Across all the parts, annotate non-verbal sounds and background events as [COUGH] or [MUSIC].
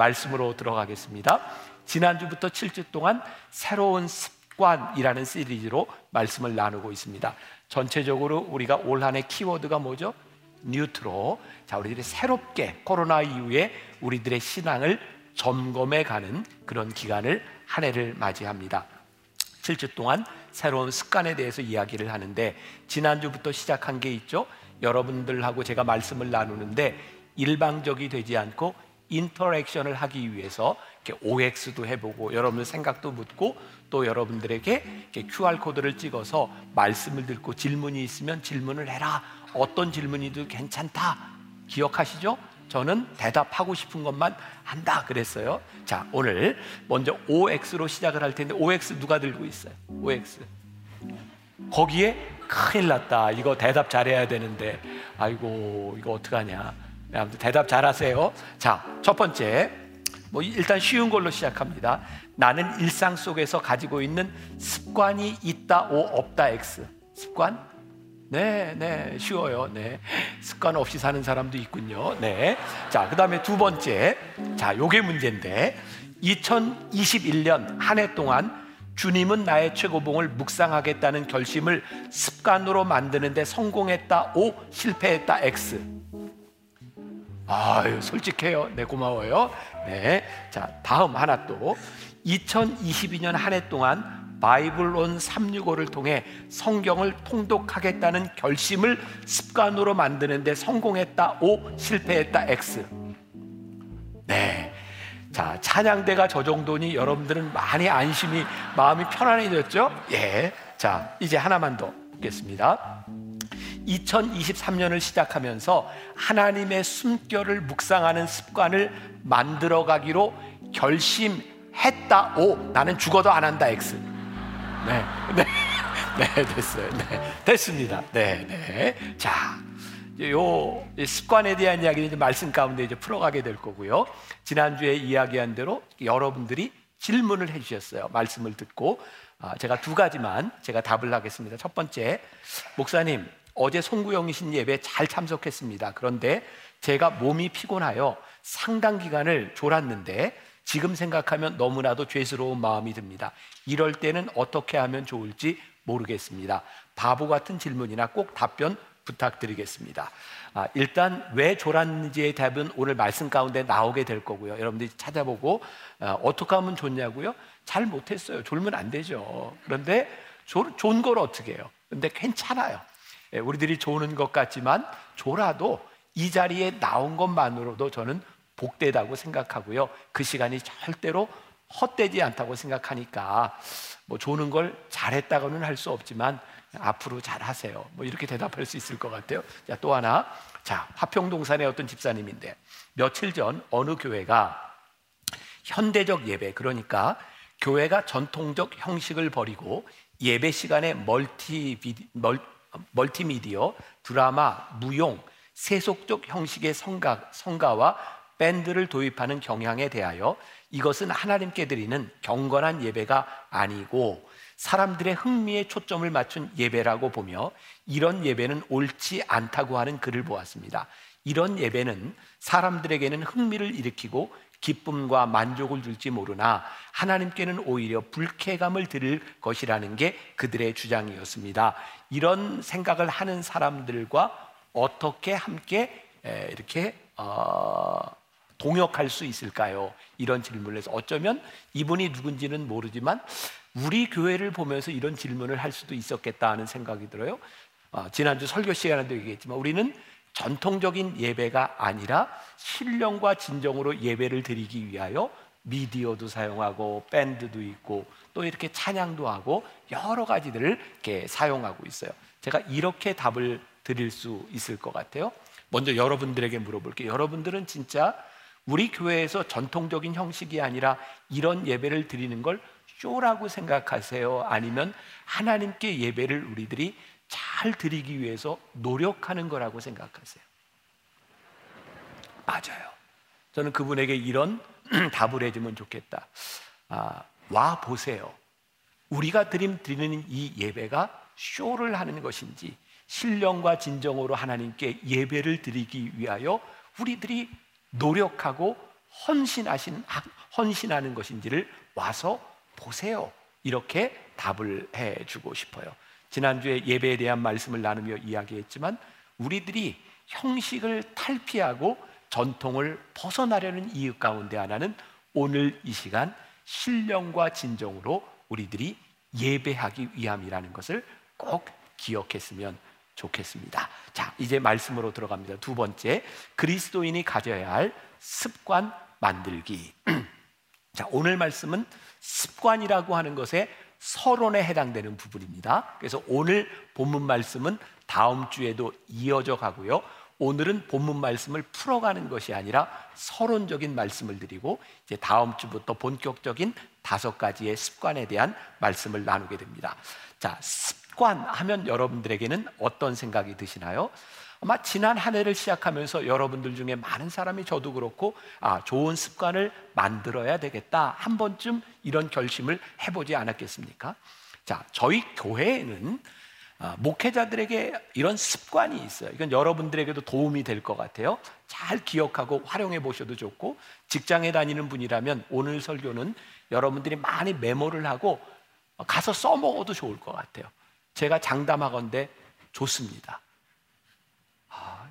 말씀으로 들어가겠습니다. 지난주부터 7주 동안 새로운 습관이라는 시리즈로 말씀을 나누고 있습니다. 전체적으로 우리가 올 한해 키워드가 뭐죠? 뉴트로. 자, 우리들이 새롭게 코로나 이후에 우리들의 신앙을 점검해 가는 그런 기간을 한 해를 맞이합니다. 7주 동안 새로운 습관에 대해서 이야기를 하는데 지난주부터 시작한 게 있죠. 여러분들하고 제가 말씀을 나누는데 일방적이 되지 않고 인터랙션을 하기 위해서 이렇게 OX도 해보고 여러분들 생각도 묻고 또 여러분들에게 QR 코드를 찍어서 말씀을 듣고 질문이 있으면 질문을 해라. 어떤 질문이도 괜찮다. 기억하시죠? 저는 대답하고 싶은 것만 한다 그랬어요. 자, 오늘 먼저 OX로 시작을 할 텐데 OX 누가 들고 있어요? OX. 거기에 큰일 났다. 이거 대답 잘해야 되는데 아이고 이거 어떡하냐. 아무튼 대답 잘하세요. 자, 첫 번째 뭐 일단 쉬운 걸로 시작합니다. 나는 일상 속에서 가지고 있는 습관이 있다 O 없다 X. 습관? 네, 네, 쉬워요. 네. 습관 없이 사는 사람도 있군요. 네. 자, 그 다음에 두 번째. 자, 요게 문제인데, 2021년 한 해 동안 주님은 나의 최고봉을 묵상하겠다는 결심을 습관으로 만드는데 성공했다. O, 실패했다. X. 아유, 솔직해요. 네, 고마워요. 네. 자, 다음 하나 또. 2022년 한 해 동안 바이블론 365를 통해 성경을 통독하겠다는 결심을 습관으로 만드는데 성공했다 O 실패했다 X 네. 자, 찬양대가 저 정도니 여러분들은 많이 안심이 마음이 편안해졌죠? 예. 자, 이제 하나만 더 보겠습니다. 2023년을 시작하면서 하나님의 숨결을 묵상하는 습관을 만들어 가기로 결심했다. 오, 나는 죽어도 안 한다. X. 네, 네, [LAUGHS] 네, 됐어요. 네, 됐습니다. 네, 네. 자, 요 습관에 대한 이야기는 이제 말씀 가운데 이제 풀어가게 될 거고요. 지난주에 이야기한 대로 여러분들이 질문을 해주셨어요. 말씀을 듣고 아, 제가 두 가지만 제가 답을 하겠습니다. 첫 번째, 목사님 어제 송구영신 예배 잘 참석했습니다. 그런데 제가 몸이 피곤하여 상당 기간을 졸았는데 지금 생각하면 너무나도 죄스러운 마음이 듭니다. 이럴 때는 어떻게 하면 좋을지 모르겠습니다. 바보 같은 질문이나 꼭 답변 부탁드리겠습니다. 아, 일단 왜 졸았는지의 답은 오늘 말씀 가운데 나오게 될 거고요. 여러분들이 찾아보고 아, 어떻게 하면 좋냐고요? 잘 못했어요. 졸면 안 되죠. 그런데 졸, 좋은 걸 어떻게 해요? 근데 괜찮아요. 예, 우리들이 조는 것 같지만 졸아도 이 자리에 나온 것만으로도 저는 복되다고 생각하고요. 그 시간이 절대로 헛되지 않다고 생각하니까 뭐 조는 걸 잘했다고는 할 수 없지만 앞으로 잘하세요. 뭐 이렇게 대답할 수 있을 것 같아요. 자, 또 하나. 자, 화평동산의 어떤 집사님인데 며칠 전 어느 교회가 현대적 예배 그러니까 교회가 전통적 형식을 버리고 예배 시간에 멀티 비디, 멀, 멀티미디어, 드라마, 무용, 세속적 형식의 성가, 성가와 밴드를 도입하는 경향에 대하여 이것은 하나님께 드리는 경건한 예배가 아니고 사람들의 흥미에 초점을 맞춘 예배라고 보며 이런 예배는 옳지 않다고 하는 글을 보았습니다. 이런 예배는 사람들에게는 흥미를 일으키고 기쁨과 만족을 줄지 모르나 하나님께는 오히려 불쾌감을 드릴 것이라는 게 그들의 주장이었습니다. 이런 생각을 하는 사람들과 어떻게 함께 이렇게 어 동역할 수 있을까요? 이런 질문을 해서 어쩌면 이분이 누군지는 모르지만 우리 교회를 보면서 이런 질문을 할 수도 있었겠다 하는 생각이 들어요. 어, 지난주 설교 시간에도 얘기했지만 우리는 전통적인 예배가 아니라 신령과 진정으로 예배를 드리기 위하여 미디어도 사용하고 밴드도 있고 또 이렇게 찬양도 하고 여러 가지들을 이렇게 사용하고 있어요. 제가 이렇게 답을 드릴 수 있을 것 같아요. 먼저 여러분들에게 물어볼게요. 여러분들은 진짜 우리 교회에서 전통적인 형식이 아니라 이런 예배를 드리는 걸 쇼라고 생각하세요? 아니면 하나님께 예배를 우리들이 잘 드리기 위해서 노력하는 거라고 생각하세요? 맞아요. 저는 그분에게 이런 [CLEARS THROAT] 답을 해주면 좋겠다. 아, 와 보세요. 우리가 드림 드리는 이 예배가 쇼를 하는 것인지 신령과 진정으로 하나님께 예배를 드리기 위하여 우리들이 노력하고 헌신하신 헌신하는 것인지를 와서 보세요. 이렇게 답을 해 주고 싶어요. 지난주에 예배에 대한 말씀을 나누며 이야기했지만 우리들이 형식을 탈피하고 전통을 벗어나려는 이유 가운데 하나는 오늘 이 시간 신령과 진정으로 우리들이 예배하기 위함이라는 것을 꼭 기억했으면 좋겠습니다. 자, 이제 말씀으로 들어갑니다. 두 번째, 그리스도인이 가져야 할 습관 만들기. [CLEARS THROAT] 자, 오늘 말씀은 습관이라고 하는 것에 서론에 해당되는 부분입니다. 그래서 오늘 본문 말씀은 다음 주에도 이어져 가고요. 오늘은 본문 말씀을 풀어가는 것이 아니라 서론적인 말씀을 드리고 이제 다음 주부터 본격적인 다섯 가지의 습관에 대한 말씀을 나누게 됩니다. 자, 습관 하면 여러분들에게는 어떤 생각이 드시나요? 아마 지난 한 해를 시작하면서 여러분들 중에 많은 사람이 저도 그렇고 아, 좋은 습관을 만들어야 되겠다. 한 번쯤 이런 결심을 해보지 않았겠습니까? 자, 저희 교회에는 아, 목회자들에게 이런 습관이 있어요. 이건 여러분들에게도 도움이 될 것 같아요. 잘 기억하고 활용해 보셔도 좋고 직장에 다니는 분이라면 오늘 설교는 여러분들이 많이 메모를 하고 가서 써먹어도 좋을 것 같아요. 제가 장담하건대 좋습니다. 아,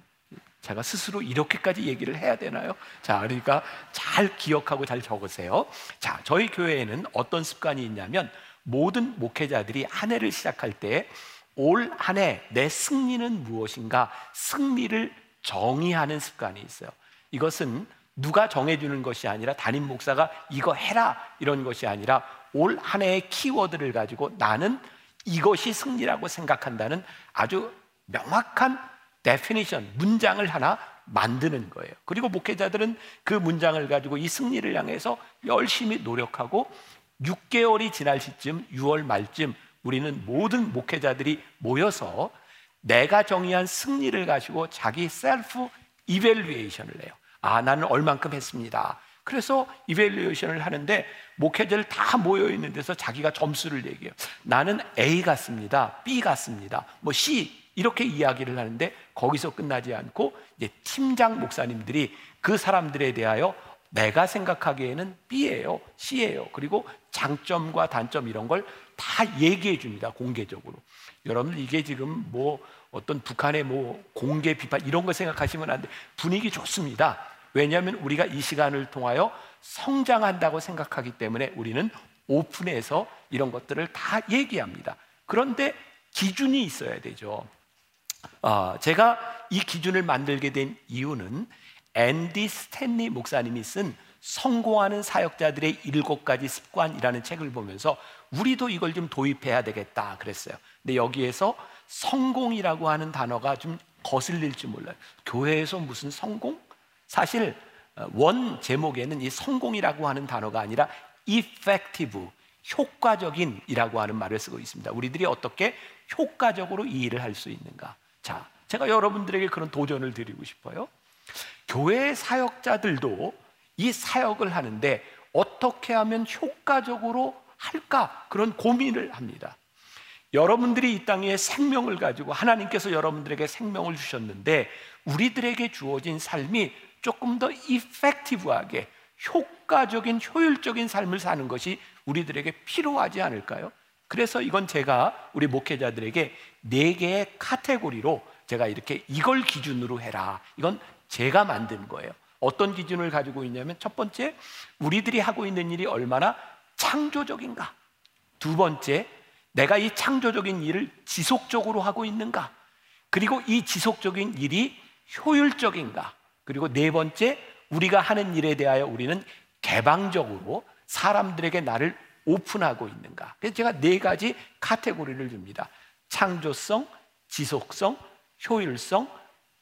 제가 스스로 이렇게까지 얘기를 해야 되나요? 자, 그러니까 잘 기억하고 잘 적으세요. 자, 저희 교회에는 어떤 습관이 있냐면 모든 목회자들이 한 해를 시작할 때 올 한 해 내 승리는 무엇인가 승리를 정의하는 습관이 있어요. 이것은 누가 정해주는 것이 아니라 담임 목사가 이거 해라 이런 것이 아니라 올 한 해의 키워드를 가지고 나는 이것이 승리라고 생각한다는 아주 명확한 definition 문장을 하나 만드는 거예요. 그리고 목회자들은 그 문장을 가지고 이 승리를 향해서 열심히 노력하고 6개월이 지날 시점 6월 말쯤 우리는 모든 목회자들이 모여서 내가 정의한 승리를 가지고 자기 셀프 이벨리에이션을 해요. 아, 나는 얼만큼 했습니다. 그래서 이벨리에이션을 하는데 목회자들 다 모여 있는 데서 자기가 점수를 얘기해요. 나는 A 같습니다. B 같습니다. 뭐 C 이렇게 이야기를 하는데 거기서 끝나지 않고 이제 팀장 목사님들이 그 사람들에 대하여 내가 생각하기에는 B예요, C예요. 그리고 장점과 단점 이런 걸 다 얘기해 줍니다. 공개적으로. 여러분 이게 지금 뭐 어떤 북한의 뭐 공개 비판 이런 거 생각하시면 안 돼. 분위기 좋습니다. 왜냐하면 우리가 이 시간을 통하여 성장한다고 생각하기 때문에 우리는 오픈해서 이런 것들을 다 얘기합니다. 그런데 기준이 있어야 되죠. 어, 제가 이 기준을 만들게 된 이유는 앤디 스탠리 목사님이 쓴 성공하는 사역자들의 일곱 가지 습관이라는 책을 보면서 우리도 이걸 좀 도입해야 되겠다 그랬어요. 근데 여기에서 성공이라고 하는 단어가 좀 거슬릴지 몰라요. 교회에서 무슨 성공? 사실 어, 원 제목에는 이 성공이라고 하는 단어가 아니라 effective, 효과적인이라고 하는 말을 쓰고 있습니다. 우리들이 어떻게 효과적으로 이 일을 할 수 있는가? 자, 제가 여러분들에게 그런 도전을 드리고 싶어요. 교회 사역자들도 이 사역을 하는데 어떻게 하면 효과적으로 할까? 그런 고민을 합니다. 여러분들이 이 땅에 생명을 가지고 하나님께서 여러분들에게 생명을 주셨는데 우리들에게 주어진 삶이 조금 더 이펙티브하게 효과적인 효율적인 삶을 사는 것이 우리들에게 필요하지 않을까요? 그래서 이건 제가 우리 목회자들에게 네 개의 카테고리로 제가 이렇게 이걸 기준으로 해라. 이건 제가 만든 거예요. 어떤 기준을 가지고 있냐면 첫 번째, 우리들이 하고 있는 일이 얼마나 창조적인가. 두 번째, 내가 이 창조적인 일을 지속적으로 하고 있는가. 그리고 이 지속적인 일이 효율적인가. 그리고 네 번째, 우리가 하는 일에 대하여 우리는 개방적으로 사람들에게 나를 오픈하고 있는가. 그래서 제가 네 가지 카테고리를 줍니다. 창조성, 지속성, 효율성,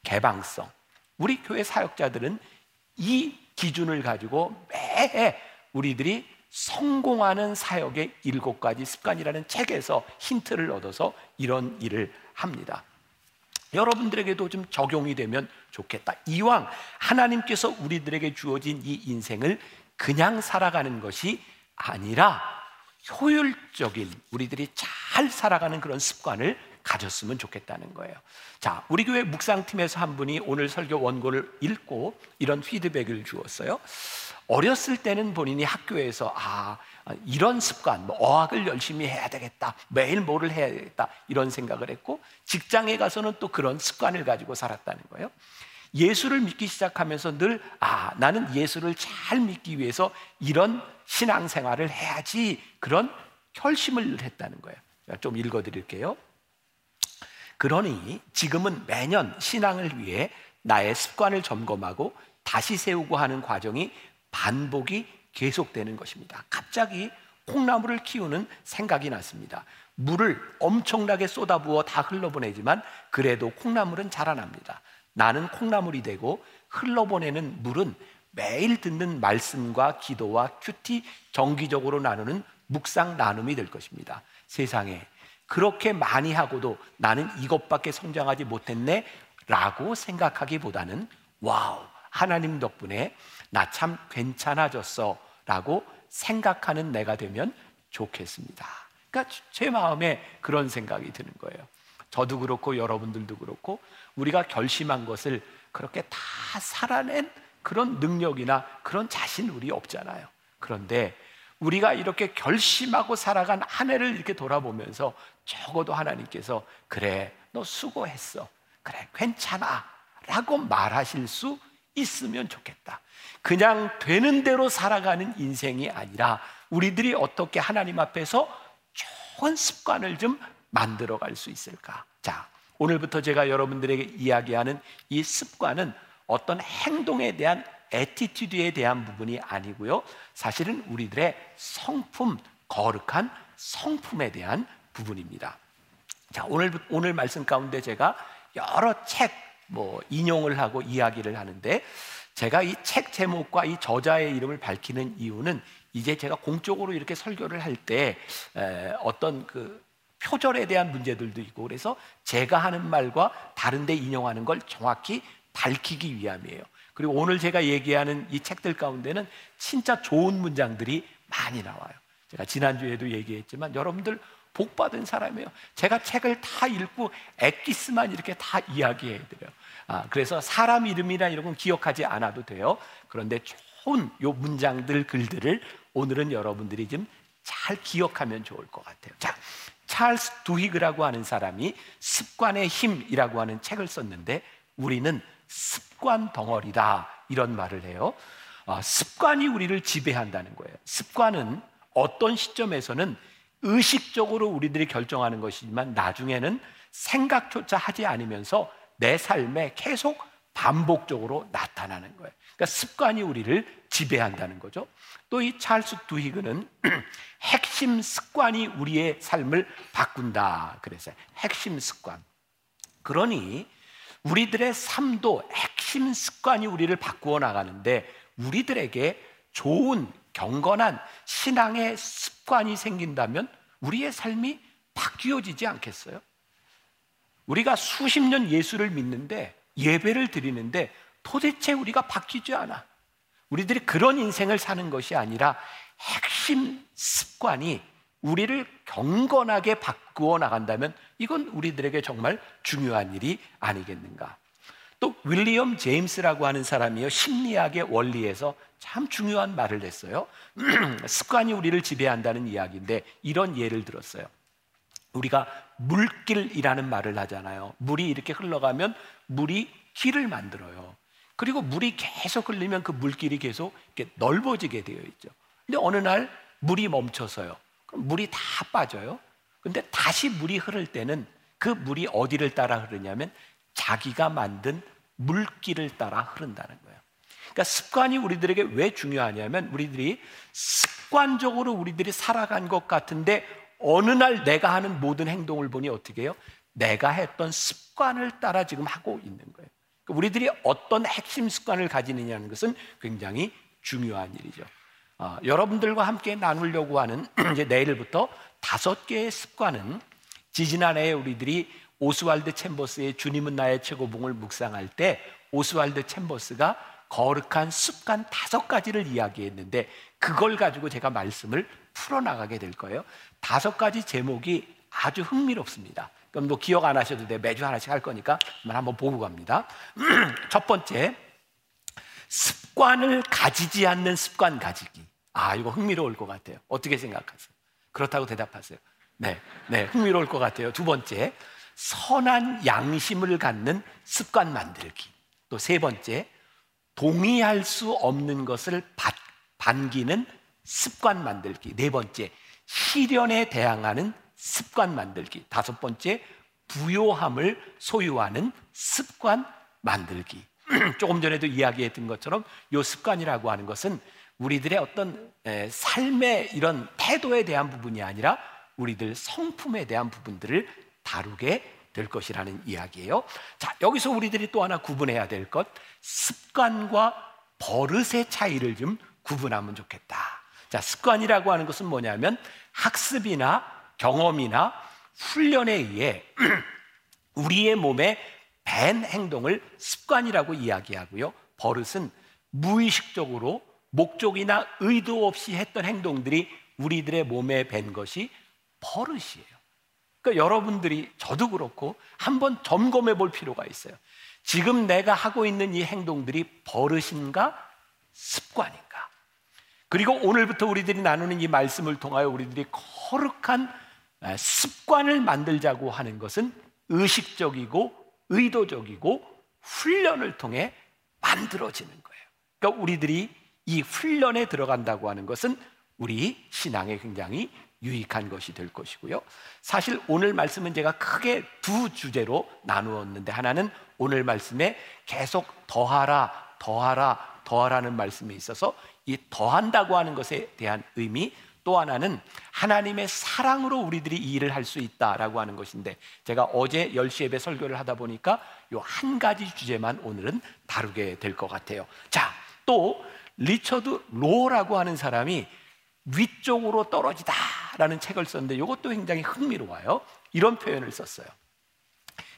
개방성. 우리 교회 사역자들은 이 기준을 가지고 매해 우리들이 성공하는 사역의 일곱 가지 습관이라는 책에서 힌트를 얻어서 이런 일을 합니다. 여러분들에게도 좀 적용이 되면 좋겠다. 이왕 하나님께서 우리들에게 주어진 이 인생을 그냥 살아가는 것이 아니라 효율적인 우리들이 잘 살아가는 그런 습관을 가졌으면 좋겠다는 거예요. 자, 우리 교회 묵상팀에서 한 분이 오늘 설교 원고를 읽고 이런 피드백을 주었어요. 어렸을 때는 본인이 학교에서 아 이런 습관, 뭐 어학을 열심히 해야 되겠다, 매일 뭐를 해야 되겠다 이런 생각을 했고 직장에 가서는 또 그런 습관을 가지고 살았다는 거예요. 예수를 믿기 시작하면서 늘 아, 나는 예수를 잘 믿기 위해서 이런 신앙생활을 해야지 그런 결심을 했다는 거예요. 좀 읽어 드릴게요. 그러니 지금은 매년 신앙을 위해 나의 습관을 점검하고 다시 세우고 하는 과정이 반복이 계속되는 것입니다. 갑자기 콩나물을 키우는 생각이 났습니다. 물을 엄청나게 쏟아부어 다 흘러보내지만 그래도 콩나물은 자라납니다. 나는 콩나물이 되고 흘러보내는 물은 매일 듣는 말씀과 기도와 QT 정기적으로 나누는 묵상 나눔이 될 것입니다. 세상에 그렇게 많이 하고도 나는 이것밖에 성장하지 못했네 라고 생각하기보다는 wow 하나님 덕분에 나 참 괜찮아졌어 라고 생각하는 내가 되면 좋겠습니다. 그러니까 제 마음에 그런 생각이 드는 거예요. 저도 그렇고 여러분들도 그렇고 우리가 결심한 것을 그렇게 다 살아낸 그런 능력이나 그런 자신 우리 없잖아요. 그런데 우리가 이렇게 결심하고 살아간 한 해를 이렇게 돌아보면서 적어도 하나님께서 그래, 너 수고했어. 그래, 괜찮아. 라고 말하실 수 있으면 좋겠다. 그냥 되는 대로 살아가는 인생이 아니라 우리들이 어떻게 하나님 앞에서 좋은 습관을 좀 만들어 갈 수 있을까? 자, 오늘부터 제가 여러분들에게 이야기하는 이 습관은 어떤 행동에 대한 attitude에 대한 부분이 아니고요. 사실은 우리들의 성품, 거룩한 성품에 대한 부분입니다. 자, 오늘 오늘 말씀 가운데 제가 여러 책 뭐 인용을 하고 이야기를 하는데 제가 이 책 제목과 이 저자의 이름을 밝히는 이유는 이제 제가 공적으로 이렇게 설교를 할 때 어떤 그 표절에 대한 문제들도 있고 그래서 제가 하는 말과 다른데 인용하는 걸 정확히 밝히기 위함이에요. 그리고 오늘 제가 얘기하는 이 책들 가운데는 진짜 좋은 문장들이 많이 나와요. 제가 지난주에도 얘기했지만 여러분들 복 받은 사람이에요. 제가 책을 다 읽고 엑기스만 이렇게 다 이야기해 드려요. 아, 그래서 사람 이름이나 이런 건 기억하지 않아도 돼요. 그런데 좋은 요 문장들 글들을 오늘은 여러분들이 좀 잘 기억하면 좋을 것 같아요. 자, 찰스 두히그라고 하는 사람이 습관의 힘이라고 하는 책을 썼는데 우리는 습관 덩어리다 이런 말을 해요. 아, 습관이 우리를 지배한다는 거예요. 습관은 어떤 시점에서는 의식적으로 우리들이 결정하는 것이지만 나중에는 생각조차 하지 않으면서 내 삶에 계속 반복적으로 나타나는 거예요. 그러니까 습관이 우리를 지배한다는 거죠. 또 이 찰스 두히그는 [CLEARS THROAT] 핵심 습관이 우리의 삶을 바꾼다. 그래서 핵심 습관. 그러니 우리들의 삶도 핵심 습관이 우리를 바꾸어 나가는데 우리들에게 좋은 경건한 신앙의 습관이 생긴다면 우리의 삶이 바뀌어지지 않겠어요? 우리가 수십 년 예수를 믿는데 예배를 드리는데 도대체 우리가 바뀌지 않아. 우리들이 그런 인생을 사는 것이 아니라 핵심 습관이 우리를 경건하게 바꾸어 나간다면 이건 우리들에게 정말 중요한 일이 아니겠는가. 또 윌리엄 제임스라고 하는 사람이요 심리학의 원리에서 참 중요한 말을 했어요. [CLEARS THROAT] 습관이 우리를 지배한다는 이야기인데 이런 예를 들었어요. 우리가 물길이라는 말을 하잖아요. 물이 이렇게 흘러가면 물이 길을 만들어요. 그리고 물이 계속 흘리면 그 물길이 계속 이렇게 넓어지게 되어 있죠. 근데 어느 날 물이 멈춰서요. 물이 다 빠져요. 근데 다시 물이 흐를 때는 그 물이 어디를 따라 흐르냐면 자기가 만든 물길을 따라 흐른다는 거예요. 그러니까 습관이 우리들에게 왜 중요하냐면 우리들이 습관적으로 우리들이 살아간 것 같은데 어느 날 내가 하는 모든 행동을 보니 어떻게 해요? 내가 했던 습관을 따라 지금 하고 있는 거예요. 그러니까 우리들이 어떤 핵심 습관을 가지느냐는 것은 굉장히 중요한 일이죠. 어, 여러분들과 함께 나누려고 하는 [CLEARS THROAT] 이제 내일부터 다섯 개의 습관은 지지난해에 우리들이 오스왈드 챔버스의 주님은 나의 최고봉을 묵상할 때 오스왈드 챔버스가 거룩한 습관 다섯 가지를 이야기했는데 그걸 가지고 제가 말씀을 풀어나가게 될 거예요. 다섯 가지 제목이 아주 흥미롭습니다. 그럼 뭐 기억 안 하셔도 돼. 매주 하나씩 할 거니까 한번 보고 갑니다. [CLEARS THROAT] 첫 번째, 습관을 가지지 않는 습관 가지기. 아, 이거 흥미로울 것 같아요. 어떻게 생각하세요? 그렇다고 대답하세요. 네, 네, 흥미로울 것 같아요. 두 번째, 선한 양심을 갖는 습관 만들기. 또 세 번째, 동의할 수 없는 것을 받, 반기는 습관 만들기. 네 번째, 시련에 대항하는 습관 만들기. 다섯 번째, 부요함을 소유하는 습관 만들기. [CLEARS THROAT] 조금 전에도 이야기했던 것처럼 이 습관이라고 하는 것은 우리들의 어떤 삶의 이런 태도에 대한 부분이 아니라 우리들 성품에 대한 부분들을 다루게 될 것이라는 이야기예요. 자, 여기서 우리들이 또 하나 구분해야 될 것, 습관과 버릇의 차이를 좀 구분하면 좋겠다. 자, 습관이라고 하는 것은 뭐냐면 학습이나 경험이나 훈련에 의해 [CLEARS THROAT] 우리의 몸에 밴 행동을 습관이라고 이야기하고요. 버릇은 무의식적으로 목적이나 의도 없이 했던 행동들이 우리들의 몸에 밴 것이 버릇이에요. 그러니까 여러분들이 저도 그렇고 한번 점검해 볼 필요가 있어요. 지금 내가 하고 있는 이 행동들이 버릇인가 습관인가? 그리고 오늘부터 우리들이 나누는 이 말씀을 통하여 우리들이 거룩한 습관을 만들자고 하는 것은 의식적이고 의도적이고 훈련을 통해 만들어지는 거예요. 그러니까 우리들이 이 훈련에 들어간다고 하는 것은 우리 신앙에 굉장히 유익한 것이 될 것이고요. 사실 오늘 말씀은 제가 크게 두 주제로 나누었는데 하나는 오늘 말씀에 계속 더하라, 더하라, 더하라는 말씀이 있어서 이 더한다고 하는 것에 대한 의미 또 하나는 하나님의 사랑으로 우리들이 이 일을 할 수 있다라고 하는 것인데 제가 어제 10시 예배 설교를 하다 보니까 이한 가지 주제만 오늘은 다루게 될 것 같아요. 자, 또 리처드 로라고 하는 사람이 위쪽으로 떨어지다라는 책을 썼는데 이것도 굉장히 흥미로워요. 이런 표현을 썼어요.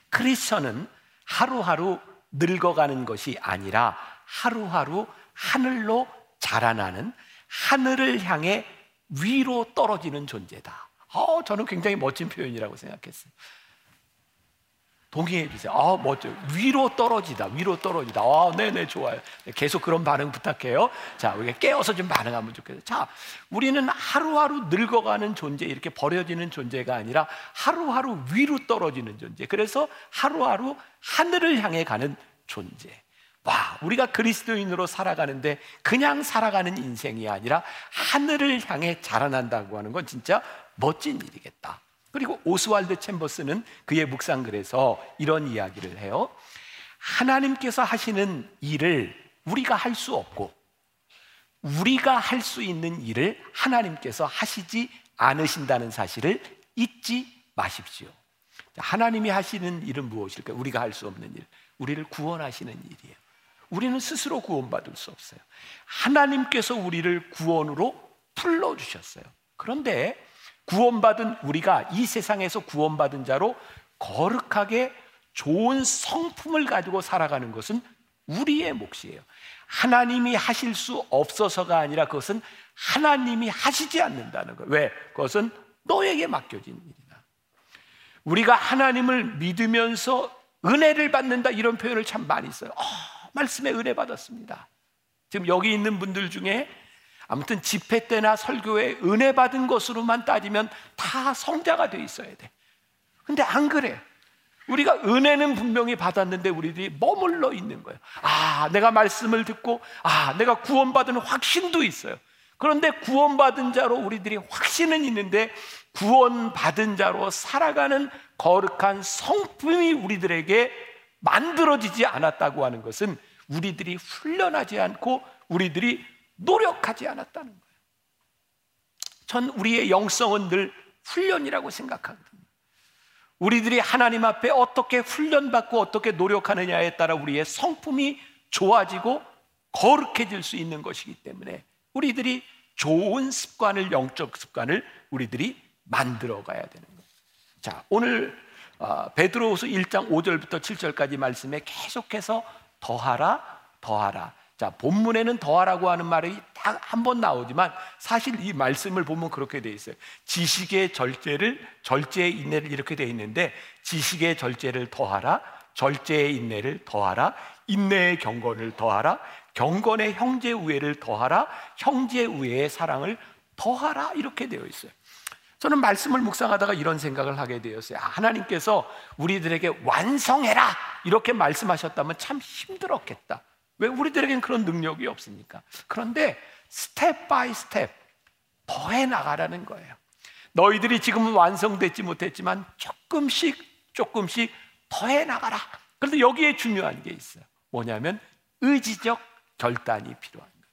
크리스천은 하루하루 늙어가는 것이 아니라 하루하루 하늘로 자라나는 하늘을 향해 위로 떨어지는 존재다. 어, 저는 굉장히 멋진 표현이라고 생각했어요. 동의해 주세요. 아, 멋져. 위로 떨어지다. 위로 떨어지다. 아, 네네, 좋아요. 계속 그런 반응 부탁해요. 자, 우리가 깨어서 좀 반응하면 좋겠어요. 자, 우리는 하루하루 늙어가는 존재, 이렇게 버려지는 존재가 아니라 하루하루 위로 떨어지는 존재. 그래서 하루하루 하늘을 향해 가는 존재. 와, 우리가 그리스도인으로 살아가는데 그냥 살아가는 인생이 아니라 하늘을 향해 자라난다고 하는 건 진짜 멋진 일이겠다. 그리고 오스왈드 챔버스는 그의 묵상글에서 이런 이야기를 해요. 하나님께서 하시는 일을 우리가 할 수 없고 우리가 할 수 있는 일을 하나님께서 하시지 않으신다는 사실을 잊지 마십시오. 하나님이 하시는 일은 무엇일까요? 우리가 할 수 없는 일. 우리를 구원하시는 일이에요. 우리는 스스로 구원받을 수 없어요. 하나님께서 우리를 구원으로 불러주셨어요. 그런데 구원받은 우리가 이 세상에서 구원받은 자로 거룩하게 좋은 성품을 가지고 살아가는 것은 우리의 몫이에요. 하나님이 하실 수 없어서가 아니라 그것은 하나님이 하시지 않는다는 거예요. 왜? 그것은 너에게 맡겨진 일이다. 우리가 하나님을 믿으면서 은혜를 받는다 이런 표현을 참 많이 써요. 어, 말씀에 은혜 받았습니다. 지금 여기 있는 분들 중에 아무튼 집회 때나 설교에 은혜 받은 것으로만 따지면 다 성자가 돼 있어야 돼. 근데 안 그래. 우리가 은혜는 분명히 받았는데 우리들이 머물러 있는 거예요. 아, 내가 말씀을 듣고, 아, 내가 구원받은 확신도 있어요. 그런데 구원받은 자로 우리들이 확신은 있는데 구원받은 자로 살아가는 거룩한 성품이 우리들에게 만들어지지 않았다고 하는 것은 우리들이 훈련하지 않고 우리들이 노력하지 않았다는 거예요. 전 우리의 영성은 늘 훈련이라고 생각하거든요. 우리들이 하나님 앞에 어떻게 훈련받고 어떻게 노력하느냐에 따라 우리의 성품이 좋아지고 거룩해질 수 있는 것이기 때문에 우리들이 좋은 습관을 영적 습관을 우리들이 만들어 가야 되는 거예요. 자, 오늘 어, 베드로후서 1장 5절부터 7절까지 말씀에 계속해서 더하라 더하라 자, 본문에는 더하라고 하는 말이 딱 한 번 나오지만 사실 이 말씀을 보면 그렇게 돼 있어요. 지식의 절제를 절제의 인내를 이렇게 돼 있는데 지식에 절제를 더하라, 절제에 인내를 더하라, 인내에 경건을 더하라, 경건에 형제 우애를 더하라 형제 우애에 사랑을 더하라 이렇게 되어 있어요. 저는 말씀을 묵상하다가 이런 생각을 하게 되었어요. 아, 하나님께서 우리들에게 완성해라 이렇게 말씀하셨다면 참 힘들었겠다. 왜 우리들에겐 그런 능력이 없으니까. 그런데 step by step 더해 나가라는 거예요. 너희들이 지금은 완성되지 못했지만 조금씩 조금씩 더해 나가라. 그런데 여기에 중요한 게 있어요. 뭐냐면 의지적 결단이 필요한 거예요.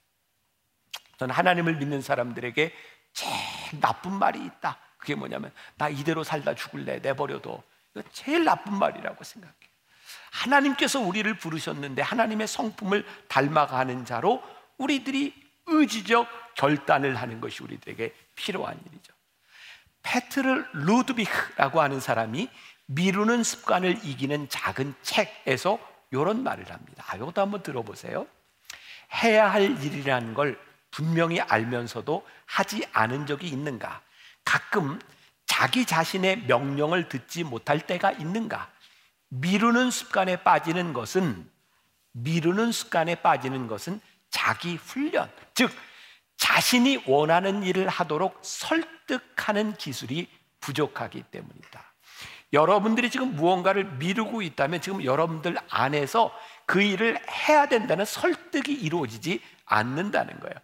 저는 하나님을 믿는 사람들에게 제일 나쁜 말이 있다. 그게 뭐냐면 나 이대로 살다 죽을래 내버려둬. 이거 제일 나쁜 말이라고 생각해요. 하나님께서 우리를 부르셨는데 하나님의 성품을 닮아가는 자로 우리들이 의지적 결단을 하는 것이 우리들에게 필요한 일이죠. 페트를 루드비크라고 하는 사람이 미루는 습관을 이기는 작은 책에서 이런 말을 합니다. 아, 이것도 한번 들어보세요. 해야 할 일이라는 걸 분명히 알면서도 하지 않은 적이 있는가? 가끔 자기 자신의 명령을 듣지 못할 때가 있는가? 미루는 습관에 빠지는 것은 미루는 습관에 빠지는 것은 자기 훈련, 즉 자신이 원하는 일을 하도록 설득하는 기술이 부족하기 때문이다. 여러분들이 지금 무언가를 미루고 있다면 지금 여러분들 안에서 그 일을 해야 된다는 설득이 이루어지지 않는다는 거예요.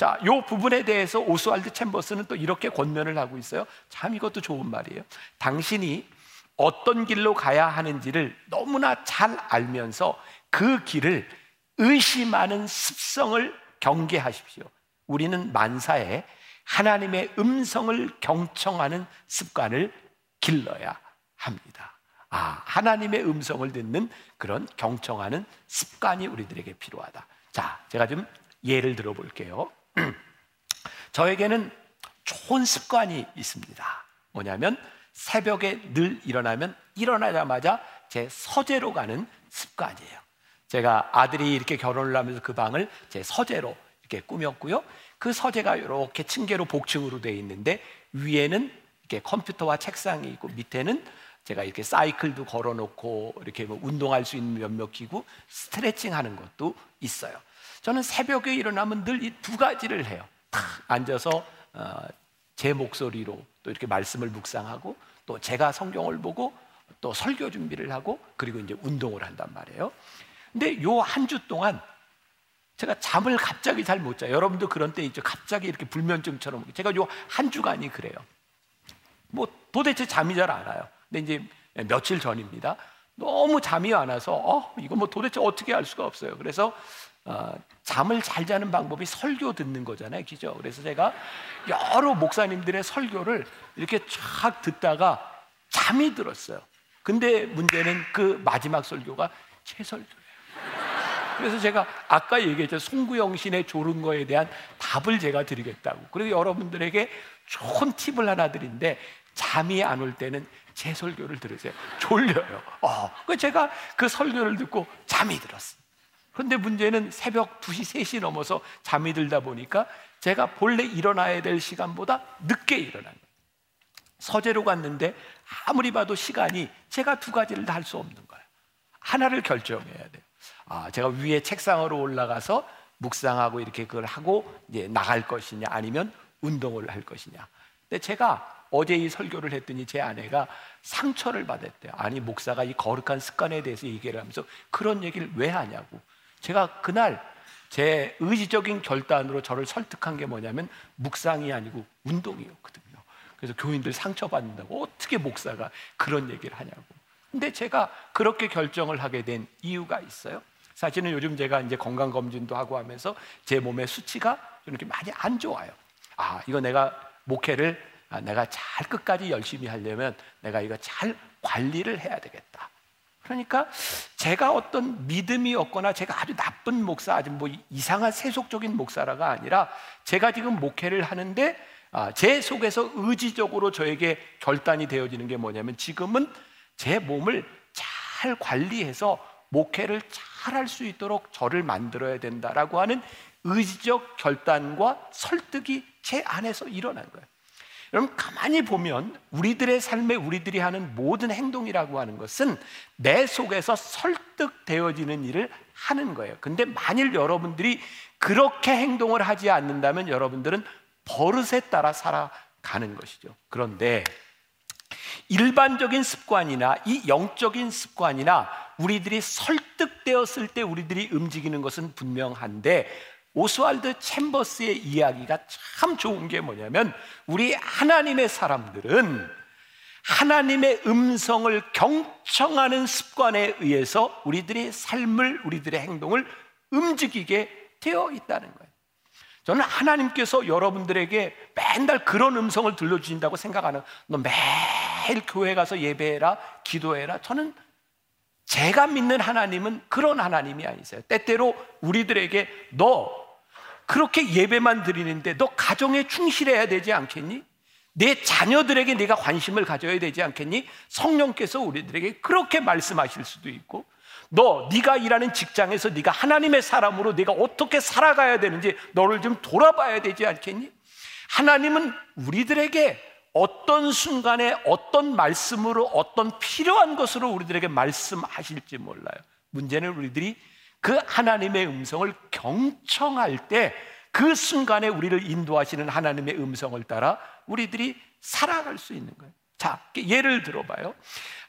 자, 요 부분에 대해서 오스왈드 챔버스는 또 이렇게 권면을 하고 있어요. 참 이것도 좋은 말이에요. 당신이 어떤 길로 가야 하는지를 너무나 잘 알면서 그 길을 의심하는 습성을 경계하십시오. 우리는 만사에 하나님의 음성을 경청하는 습관을 길러야 합니다. 아, 하나님의 음성을 듣는 그런 경청하는 습관이 우리들에게 필요하다. 자, 제가 좀 예를 들어 볼게요. [CLEARS THROAT] 저에게는 좋은 습관이 있습니다. 뭐냐면 새벽에 늘 일어나면 일어나자마자 제 서재로 가는 습관이에요. 제가 아들이 이렇게 결혼을 하면서 그 방을 제 서재로 이렇게 꾸몄고요. 그 서재가 이렇게 층계로 복층으로 되어 있는데 위에는 이렇게 컴퓨터와 책상이 있고 밑에는 제가 이렇게 사이클도 걸어놓고 이렇게 뭐 운동할 수 있는 몇몇 기구, 스트레칭 하는 것도 있어요. 저는 새벽에 일어나면 늘 이 두 가지를 해요. 탁 앉아서 어, 제 목소리로 또 이렇게 말씀을 묵상하고 또 제가 성경을 보고 또 설교 준비를 하고 그리고 이제 운동을 한단 말이에요. 근데 요 한 주 동안 제가 잠을 갑자기 잘 못 자요. 여러분도 그런 때 있죠. 갑자기 이렇게 불면증처럼. 제가 요 한 주간이 그래요. 뭐 도대체 잠이 잘 안 와요. 근데 이제 며칠 전입니다. 너무 잠이 안 와서 어, 이거 뭐 도대체 어떻게 할 수가 없어요. 그래서 어, 잠을 잘 자는 방법이 설교 듣는 거잖아요. 그죠? 그래서 제가 여러 목사님들의 설교를 이렇게 쫙 듣다가 잠이 들었어요. 근데 문제는 그 마지막 설교가 제 설교예요. 그래서 제가 아까 얘기했죠. 송구영 신의 조른 거에 대한 답을 제가 드리겠다고. 그리고 여러분들에게 좋은 팁을 하나 드린데 잠이 안 올 때는 제 설교를 들으세요. 졸려요. 어, 그 제가 그 설교를 듣고 잠이 들었어요. 그런데 문제는 새벽 2시, 3시 넘어서 잠이 들다 보니까 제가 본래 일어나야 될 시간보다 늦게 일어난 거예요. 서재로 갔는데 아무리 봐도 시간이 제가 두 가지를 다 할 수 없는 거예요. 하나를 결정해야 돼요. 아, 제가 위에 책상으로 올라가서 묵상하고 이렇게 그걸 하고 이제 나갈 것이냐 아니면 운동을 할 것이냐. 근데 제가 어제 이 설교를 했더니 제 아내가 상처를 받았대요. 아니 목사가 이 거룩한 습관에 대해서 얘기를 하면서 그런 얘기를 왜 하냐고. 제가 그날 제 의지적인 결단으로 저를 설득한 게 뭐냐면 묵상이 아니고 운동이었거든요. 그래서 교인들 상처받는다고 어떻게 목사가 그런 얘기를 하냐고. 근데 제가 그렇게 결정을 하게 된 이유가 있어요. 사실은 요즘 제가 이제 건강 검진도 하고 하면서 제 몸의 수치가 좀 이렇게 많이 안 좋아요. 아, 이거 내가 목회를 아, 내가 잘 끝까지 열심히 하려면 내가 이거 잘 관리를 해야 되겠다. 그러니까 제가 어떤 믿음이 없거나 제가 아주 나쁜 목사, 아주 뭐 이상한 세속적인 목사라가 아니라 제가 지금 목회를 하는데 아, 제 속에서 의지적으로 저에게 결단이 되어지는 게 뭐냐면 지금은 제 몸을 잘 관리해서 목회를 잘 할 수 있도록 저를 만들어야 된다라고 하는 의지적 결단과 설득이 제 안에서 일어난 거예요. 여러분 가만히 보면 우리들의 삶에 우리들이 하는 모든 행동이라고 하는 것은 내 속에서 설득되어지는 일을 하는 거예요. 근데 만일 여러분들이 그렇게 행동을 하지 않는다면 여러분들은 버릇에 따라 살아가는 것이죠. 그런데 일반적인 습관이나 이 영적인 습관이나 우리들이 설득되었을 때 우리들이 움직이는 것은 분명한데 오스왈드 챔버스의 이야기가 참 좋은 게 뭐냐면 우리 하나님의 사람들은 하나님의 음성을 경청하는 습관에 의해서 우리들의 삶을 우리들의 행동을 움직이게 되어 있다는 거예요. 저는 하나님께서 여러분들에게 맨날 그런 음성을 들려주신다고 생각하는 너 매일 교회 가서 예배해라 기도해라 저는 제가 믿는 하나님은 그런 하나님이 아니세요. 때때로 우리들에게 너 그렇게 예배만 드리는데 너 가정에 충실해야 되지 않겠니? 내 자녀들에게 네가 관심을 가져야 되지 않겠니? 성령께서 우리들에게 그렇게 말씀하실 수도 있고 너 네가 일하는 직장에서 네가 하나님의 사람으로 네가 어떻게 살아가야 되는지 너를 좀 돌아봐야 되지 않겠니? 하나님은 우리들에게 어떤 순간에 어떤 말씀으로 어떤 필요한 것으로 우리들에게 말씀하실지 몰라요. 문제는 우리들이 그 하나님의 음성을 경청할 때 그 순간에 우리를 인도하시는 하나님의 음성을 따라 우리들이 살아갈 수 있는 거예요. 자, 예를 들어봐요.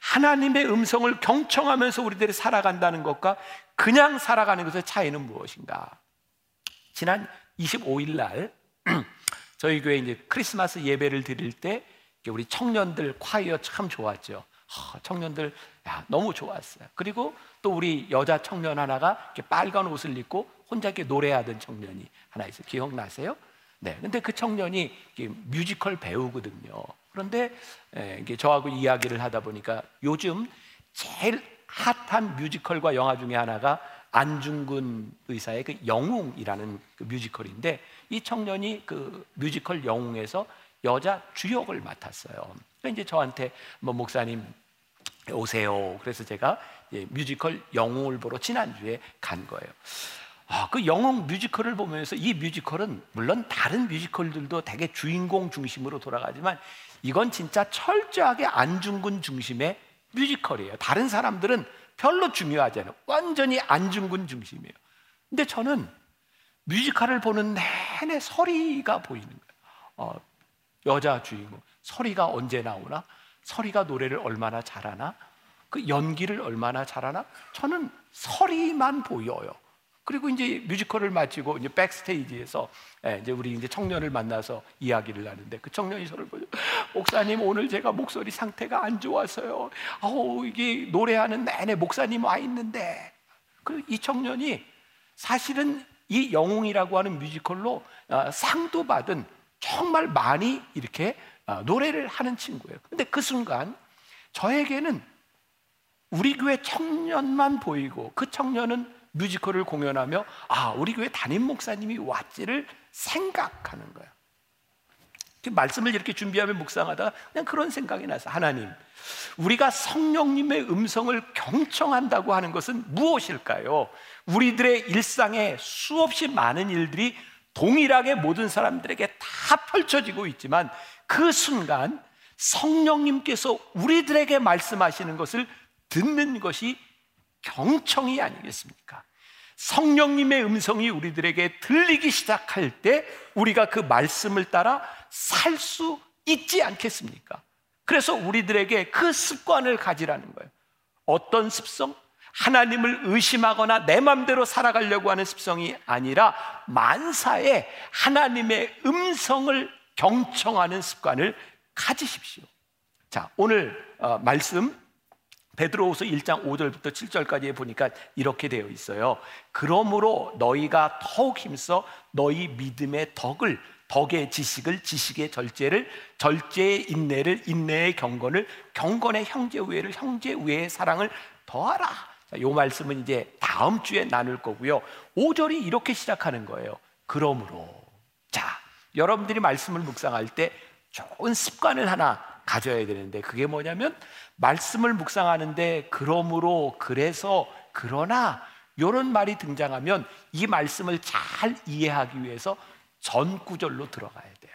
하나님의 음성을 경청하면서 우리들이 살아간다는 것과 그냥 살아가는 것의 차이는 무엇인가? 지난 25일 날 저희 교회 이제 크리스마스 예배를 드릴 때 우리 청년들 콰이어 참 좋았죠. 청년들 야, 너무 좋았어요. 그리고 또 우리 여자 청년 하나가 빨간 옷을 입고 혼자 이렇게 노래하던 청년이 하나 있어요. 기억나세요? 네. 근데 그 청년이 뮤지컬 배우거든요. 그런데 이게 저하고 이야기를 하다 보니까 요즘 제일 핫한 뮤지컬과 영화 중에 하나가 안중근 의사의 그 영웅이라는 그 뮤지컬인데 이 청년이 그 뮤지컬 영웅에서 여자 주역을 맡았어요. 그러니까 이제 저한테 뭐 목사님 오세요. 그래서 제가 뮤지컬 영웅을 보러 지난주에 간 거예요. 아, 그 영웅 뮤지컬을 보면서 이 뮤지컬은 물론 다른 뮤지컬들도 되게 주인공 중심으로 돌아가지만 이건 진짜 철저하게 안중근 중심의 뮤지컬이에요. 다른 사람들은 별로 중요하지 않아요. 완전히 안중근 중심이에요. 근데 저는 뮤지컬을 보는 내내 서리가 보이는 거예요. 어, 여자 주인공. 서리가 언제 나오나? 서리가 노래를 얼마나 잘하나? 그 연기를 얼마나 잘하나? 저는 서리만 보여요. 그리고 이제 뮤지컬을 마치고 이제 백스테이지에서 예, 이제 우리 이제 청년을 만나서 이야기를 하는데 그 청년이 저를 보죠. 목사님 오늘 제가 목소리 상태가 안 좋아서요. 아우 이게 노래하는 내내 목사님 와 있는데 그 이 청년이 사실은 이 영웅이라고 하는 뮤지컬로 아, 상도 받은 정말 많이 이렇게 아, 노래를 하는 친구예요. 근데 그 순간 저에게는 우리 교회 청년만 보이고 그 청년은 뮤지컬을 공연하며 아 우리 교회 담임 목사님이 왔지를 생각하는 거야. 말씀을 이렇게 준비하며 묵상하다가 그냥 그런 생각이 나서 하나님 우리가 성령님의 음성을 경청한다고 하는 것은 무엇일까요? 우리들의 일상에 수없이 많은 일들이 동일하게 모든 사람들에게 다 펼쳐지고 있지만 그 순간 성령님께서 우리들에게 말씀하시는 것을 듣는 것이 경청이 아니겠습니까? 성령님의 음성이 우리들에게 들리기 시작할 때 우리가 그 말씀을 따라 살 수 있지 않겠습니까? 그래서 우리들에게 그 습관을 가지라는 거예요. 어떤 습성? 하나님을 의심하거나 내 마음대로 살아가려고 하는 습성이 아니라 만사에 하나님의 음성을 경청하는 습관을 가지십시오. 자, 오늘 어, 말씀 베드로후서 1장 5절부터 7절까지 보니까 이렇게 되어 있어요. 그러므로 너희가 더욱 힘써 너희 믿음의 덕을 덕의 지식을 지식의 절제를 절제의 인내를 인내의 경건을 경건의 형제 우애를 형제 우애의 사랑을 더하라. 자, 요 말씀은 이제 다음 주에 나눌 거고요. 5절이 이렇게 시작하는 거예요. 그러므로 자, 여러분들이 말씀을 묵상할 때 좋은 습관을 하나 가져야 되는데 그게 뭐냐면 말씀을 묵상하는데 그러므로 그래서 그러나 이런 말이 등장하면 이 말씀을 잘 이해하기 위해서 전 구절로 들어가야 돼요.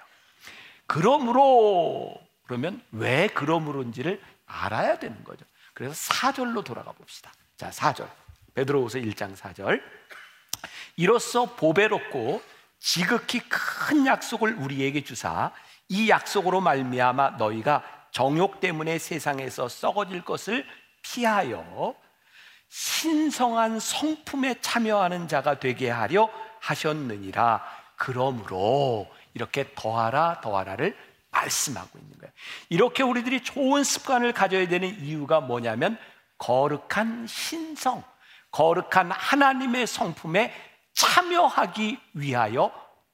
그러므로 그러면 왜 그러므로인지를 알아야 되는 거죠. 그래서 4절로 돌아가 봅시다. 자, 4절. 베드로후서 1장 4절. 이로써 보배롭고 지극히 큰 약속을 우리에게 주사 이 약속으로 말미암아 너희가 정욕 때문에 세상에서 썩어질 것을 피하여 신성한 성품에 참여하는 자가 되게 하려 하셨느니라. 그러므로 이렇게 더하라 더하라를 말씀하고 있는 거예요. 이렇게 우리들이 좋은 습관을 가져야 되는 이유가 뭐냐면 거룩한 신성, 거룩한 하나님의 성품에 참여하기 위하여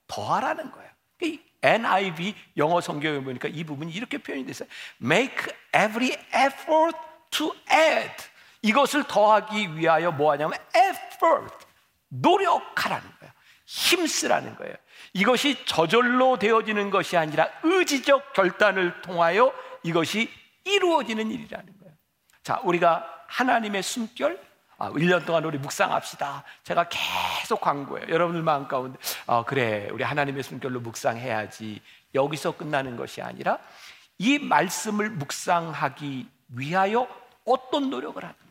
더하라는 거예요. 이 NIV 영어 성경에 보니까 이 부분이 이렇게 표현이 됐어요. Make every effort to add. 이것을 더하기 위하여 뭐 하냐면 effort. 노력하라는 거예요. 힘쓰라는 거예요. 이것이 저절로 되어지는 것이 아니라 의지적 결단을 통하여 이것이 이루어지는 일이라는 거예요. 자, 우리가 하나님의 숨결, 아, 1년 동안 우리 묵상합시다. 제가 계속 광고해요. 여러분들 마음 가운데, 아, 그래, 우리 하나님의 숨결로 묵상해야지. 여기서 끝나는 것이 아니라 이 말씀을 묵상하기 위하여 어떤 노력을 하는가.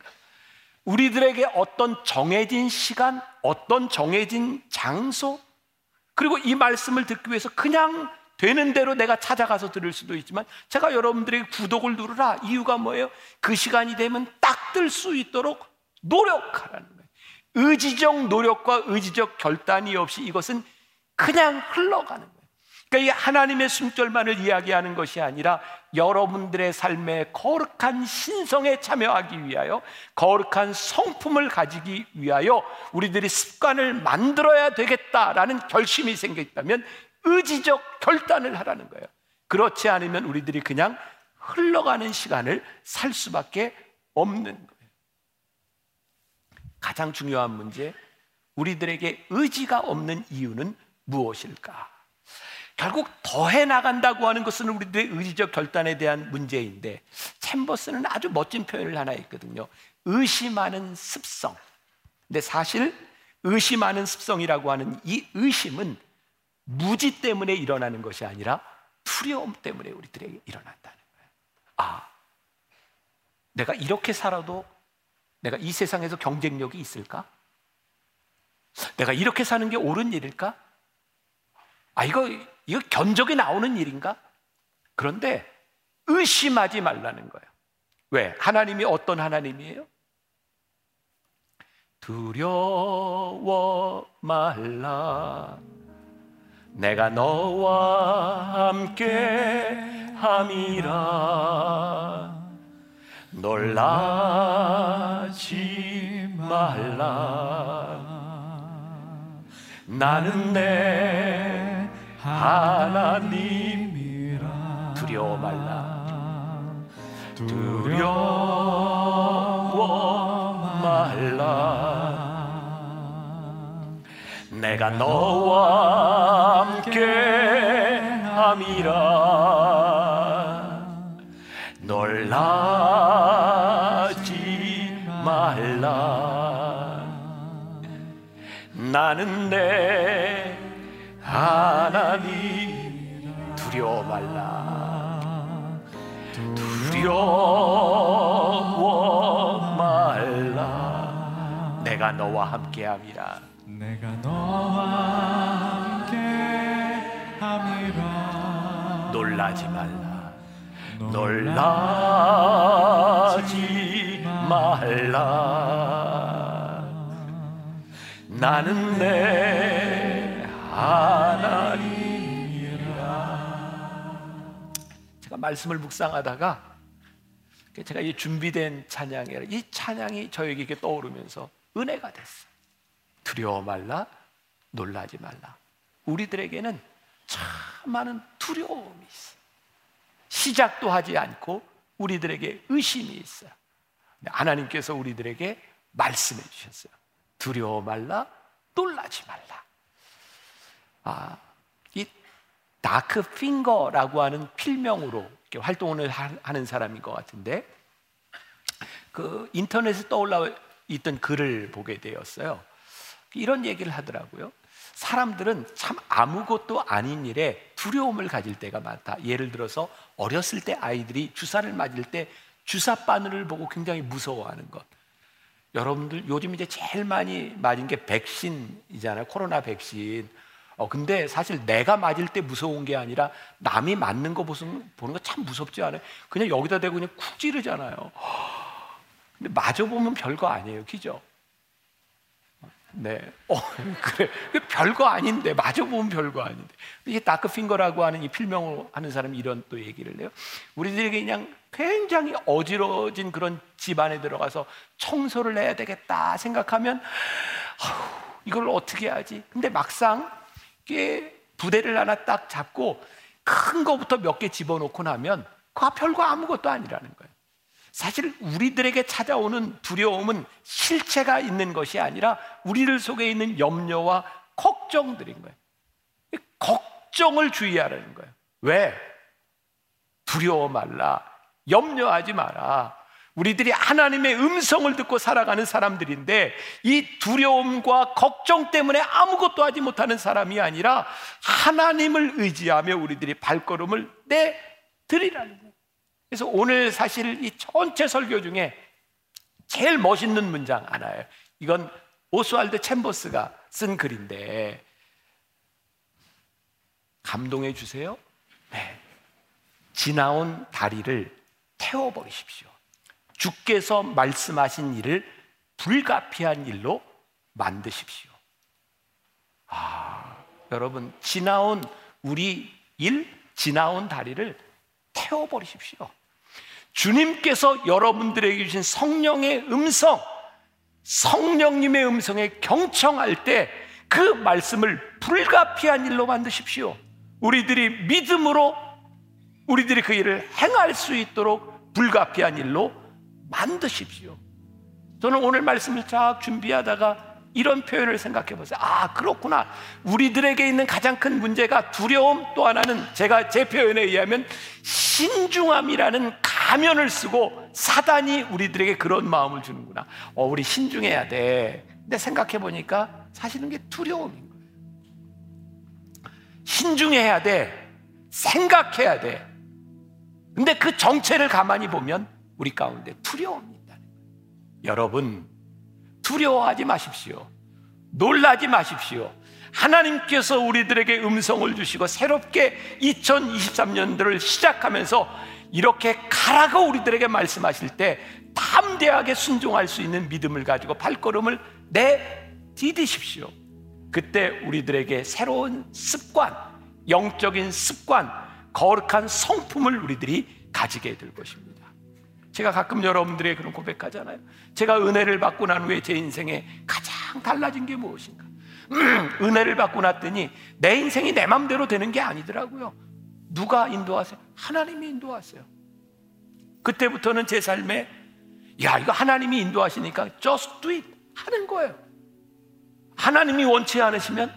우리들에게 어떤 정해진 시간, 어떤 정해진 장소, 그리고 이 말씀을 듣기 위해서 그냥 되는 대로 내가 찾아가서 들을 수도 있지만 제가 여러분들에게 구독을 누르라 이유가 뭐예요? 그 시간이 되면 딱 들 수 있도록 노력하라는 거예요. 의지적 노력과 의지적 결단이 없이 이것은 그냥 흘러가는 거예요. 그러니까 이 하나님의 숨결만을 이야기하는 것이 아니라 여러분들의 삶에 거룩한 신성에 참여하기 위하여 거룩한 성품을 가지기 위하여 우리들이 습관을 만들어야 되겠다라는 결심이 생겼다면 의지적 결단을 하라는 거예요. 그렇지 않으면 우리들이 그냥 흘러가는 시간을 살 수밖에 없는 거예요. 가장 중요한 문제, 우리들에게 의지가 없는 이유는 무엇일까? 결국 더해 나간다고 하는 것은 우리들의 의지적 결단에 대한 문제인데 챔버스는 아주 멋진 표현을 하나 있거든요. 의심하는 습성. 근데 사실 의심하는 습성이라고 하는 이 의심은 무지 때문에 일어나는 것이 아니라 두려움 때문에 우리들에게 일어난다는 거예요. 아, 내가 이렇게 살아도 내가 이 세상에서 경쟁력이 있을까? 내가 이렇게 사는 게 옳은 일일까? 아, 이거, 이거 견적이 나오는 일인가? 그런데 의심하지 말라는 거예요. 왜? 하나님이 어떤 하나님이에요? 두려워 말라. 내가 너와 함께 함이라. 놀라지 말라. 나는 내 하나님이라 두려워 말라 두려워 말라 내가 너와 함께 함이라. 놀라지 말라. 나는 내 하나님 두려워 말라. 두려워 말라. 내가 너와 함께함이라 내가 너와 함께 함이라. 놀라지 말라. 놀라지 말라. 나는 내 하나님이라. 제가 말씀을 묵상하다가 제가 이 준비된 찬양이라 이 찬양이 저에게 이렇게 떠오르면서 은혜가 됐어 두려워 말라 놀라지 말라 우리들에게는 참 많은 두려움이 있어 시작도 하지 않고 우리들에게 의심이 있어요 하나님께서 우리들에게 말씀해 주셨어요 두려워 말라, 놀라지 말라. 아, 이 다크 핑거라고 하는 필명으로 활동을 하는 사람인 것 같은데, 그 인터넷에 떠올라 있던 글을 보게 되었어요. 이런 얘기를 하더라고요. 사람들은 참 아무것도 아닌 일에 두려움을 가질 때가 많다. 예를 들어서 어렸을 때 아이들이 주사를 맞을 때 주사 바늘을 보고 굉장히 무서워하는 것. 여러분들 요즘 이제 제일 많이 맞은 게 백신이잖아요. 코로나 백신. 어, 근데 사실 내가 맞을 때 무서운 게 아니라 남이 맞는 거 보는, 보는 거 참 무섭지 않아요? 그냥 여기다 대고 그냥 쿡 찌르잖아요. 근데 맞아보면 별거 아니에요. 그죠? 네. 어, [LAUGHS] 그래. 별거 아닌데, 맞아보면 별거 아닌데. 이게 다크핑거라고 하는 이 필명을 하는 사람이 이런 또 얘기를 해요. 우리들에게 그냥 굉장히 어지러진 그런 집안에 들어가서 청소를 해야 되겠다 생각하면, 아휴, 이걸 어떻게 하지? 근데 막상 이게 부대를 하나 딱 잡고 큰 거부터 몇 개 집어넣고 나면 그거 별거 아무것도 아니라는 거예요. 사실 우리들에게 찾아오는 두려움은 실체가 있는 것이 아니라 우리들 속에 있는 염려와 걱정들인 거예요. 걱정을 주의하라는 거예요. 왜? 두려워 말라. 염려하지 마라. 우리들이 하나님의 음성을 듣고 살아가는 사람들인데 이 두려움과 걱정 때문에 아무것도 하지 못하는 사람이 아니라 하나님을 의지하며 우리들이 발걸음을 내드리라는. 그래서 오늘 사실 이 전체 설교 중에 제일 멋있는 문장 하나예요. 이건 오스왈드 챔버스가 쓴 글인데 감동해 주세요. 네. 지나온 다리를 태워 버리십시오. 주께서 말씀하신 일을 불가피한 일로 만드십시오. 아, 여러분, 지나온 우리 일, 지나온 다리를 태워 버리십시오. 주님께서 여러분들에게 주신 성령의 음성, 성령님의 음성에 경청할 때 그 말씀을 불가피한 일로 만드십시오. 우리들이 믿음으로 우리들이 그 일을 행할 수 있도록 불가피한 일로 만드십시오. 저는 오늘 말씀을 쫙 준비하다가 이런 표현을 생각해 보세요. 아, 그렇구나. 우리들에게 있는 가장 큰 문제가 두려움 또 하나는 제가 제 표현에 의하면 신중함이라는 가면을 쓰고 사단이 우리들에게 그런 마음을 주는구나. 어, 우리 신중해야 돼. 근데 생각해 보니까 사실은 게 두려움인 거예요. 신중해야 돼. 생각해야 돼. 근데 그 정체를 가만히 보면 우리 가운데 두려움이 있다는 거예요. 여러분, 두려워하지 마십시오. 놀라지 마십시오. 하나님께서 우리들에게 음성을 주시고 새롭게 2023년도를 시작하면서 이렇게 가라고 우리들에게 말씀하실 때 담대하게 순종할 수 있는 믿음을 가지고 발걸음을 내디디십시오. 그때 우리들에게 새로운 습관, 영적인 습관, 거룩한 성품을 우리들이 가지게 될 것입니다. 제가 가끔 여러분들의 그런 고백하잖아요. 제가 은혜를 받고 난 후에 제 인생에 가장 달라진 게 무엇인가? 음, 은혜를 받고 났더니 내 인생이 내 맘대로 되는 게 아니더라고요. 누가 인도하세요? 하나님이 인도하세요. 그때부터는 제 삶에 야, 이거 하나님이 인도하시니까 just do it 하는 거예요. 하나님이 원치 않으시면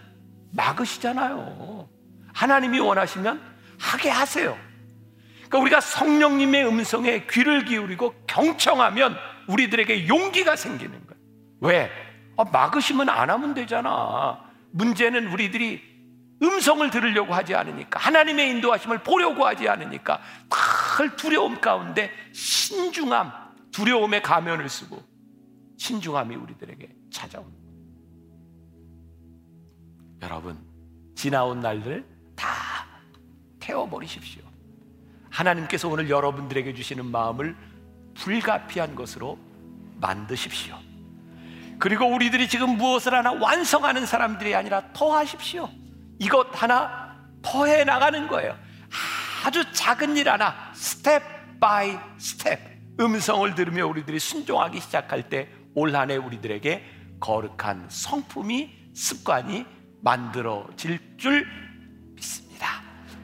막으시잖아요. 하나님이 원하시면 하게 하세요. 그러니까 우리가 성령님의 음성에 귀를 기울이고 경청하면 우리들에게 용기가 생기는 거예요. 왜? 아, 막으시면 안 하면 되잖아. 문제는 우리들이 음성을 들으려고 하지 않으니까 하나님의 인도하심을 보려고 하지 않으니까 늘 두려움 가운데 신중함, 두려움의 가면을 쓰고 신중함이 우리들에게 찾아오는 거예요. 여러분, 지나온 날들 다 태워버리십시오. 하나님께서 오늘 여러분들에게 주시는 마음을 불가피한 것으로 만드십시오. 그리고 우리들이 지금 무엇을 하나 완성하는 사람들이 아니라 더 하십시오. 이것 하나 더해 나가는 거예요. 아주 작은 일 하나 step by step 음성을 들으며 우리들이 순종하기 시작할 때 올 한 해 우리들에게 거룩한 성품이 습관이 만들어질 줄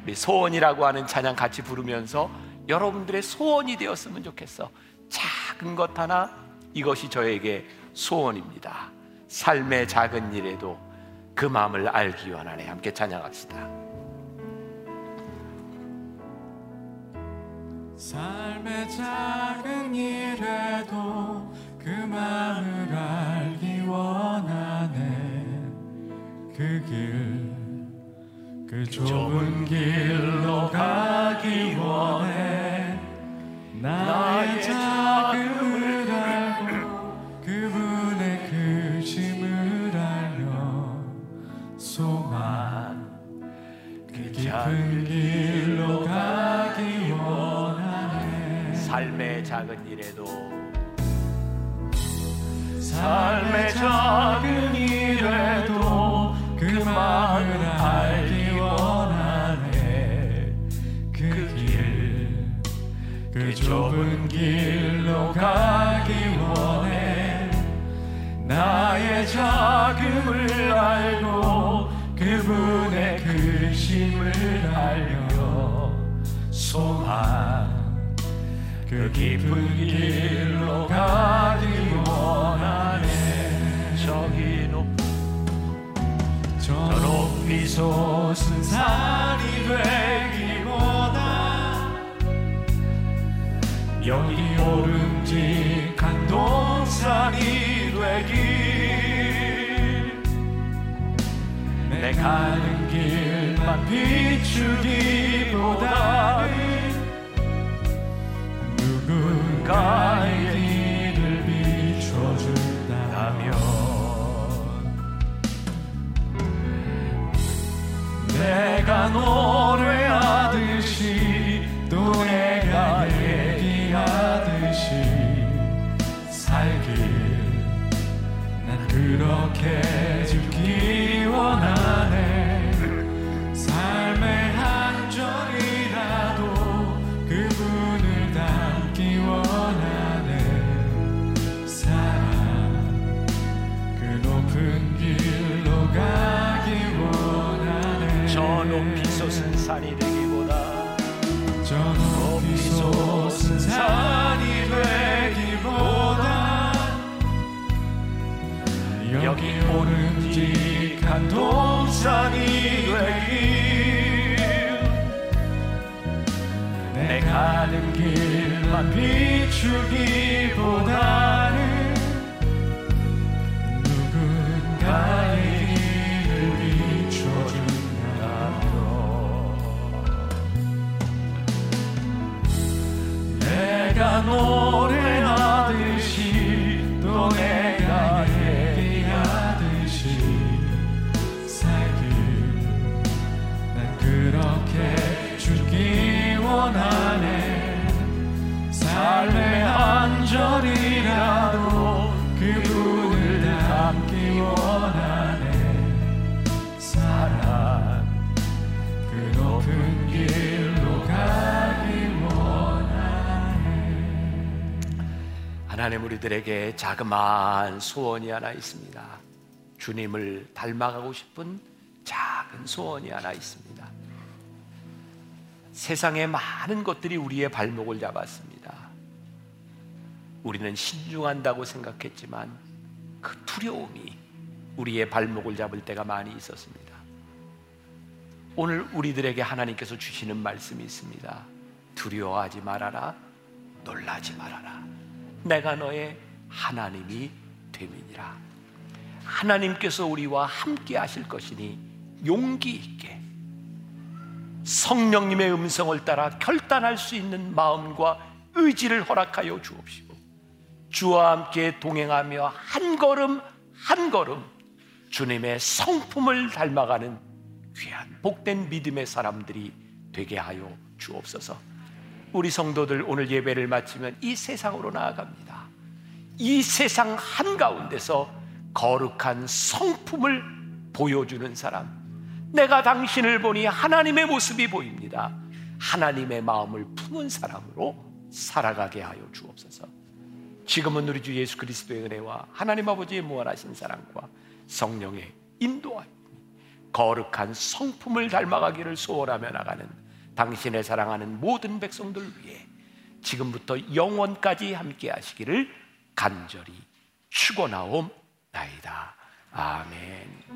우리 소원이라고 하는 찬양 같이 부르면서 여러분들의 소원이 되었으면 좋겠어. 작은 것 하나 이것이 저에게 소원입니다. 삶의 작은 일에도 그 마음을 알기 원하네. 함께 찬양합시다. 삶의 작은 일에도 그 마음을 알기 원하네. 그길 그 좁은 길로 가기 원해. 나의 자금을 알고 그분의 크심을 알며 소망 그 깊은 길로 가기 원하네. 삶의 작은 일에도. 삶의 작은 일에도 그 마음 그 좁은 길로 가기 원해. 나의 자금을 알고 그분의 크심을 알며 소망 그 깊은 길로 가기 원하네. 저기 높저 높이 솟은 산이 되 여기 오름직한 동산이 되길 내 가는 길만 비추기보다는 누군가의 길을 비춰준다면 내가 노래 그렇게 죽기 원하네. 삶의 한 절이라도 그분을 닮기 원하네. 사랑 그 높은 길로 가기 원하네. 저 높이 솟은 산이 되기보다 저 높이 솟은 산 여기 오름직한 동산이 되길 내 가는 길만 비추기보다 한 절이라도 그분을 닮기 원하네 사랑 그 높은 길로 가기 원하네 하나님 우리들에게 자그마한 소원이 하나 있습니다. 주님을 닮아가고 싶은 작은 소원이 하나 있습니다. 세상의 많은 것들이 우리의 발목을 잡았습니다. 우리는 신중한다고 생각했지만 그 두려움이 우리의 발목을 잡을 때가 많이 있었습니다. 오늘 우리들에게 하나님께서 주시는 말씀이 있습니다. 두려워하지 말아라. 놀라지 말아라. 내가 너의 하나님이 됨이니라. 하나님께서 우리와 함께 하실 것이니 용기 있게 성령님의 음성을 따라 결단할 수 있는 마음과 의지를 허락하여 주옵시고 주와 함께 동행하며 한 걸음 한 걸음 주님의 성품을 닮아가는 귀한 복된 믿음의 사람들이 되게 하여 주옵소서. 우리 성도들 오늘 예배를 마치면 이 세상으로 나아갑니다. 이 세상 한가운데서 거룩한 성품을 보여주는 사람. 내가 당신을 보니 하나님의 모습이 보입니다. 하나님의 마음을 품은 사람으로 살아가게 하여 주옵소서. 지금은 우리 주 예수 그리스도의 은혜와 하나님 아버지의 무한하신 사랑과 성령의 인도하여 거룩한 성품을 닮아가기를 소원하며 나가는 당신의 사랑하는 모든 백성들 위해 지금부터 영원까지 함께 하시기를 간절히 축원하옵나이다. 아멘.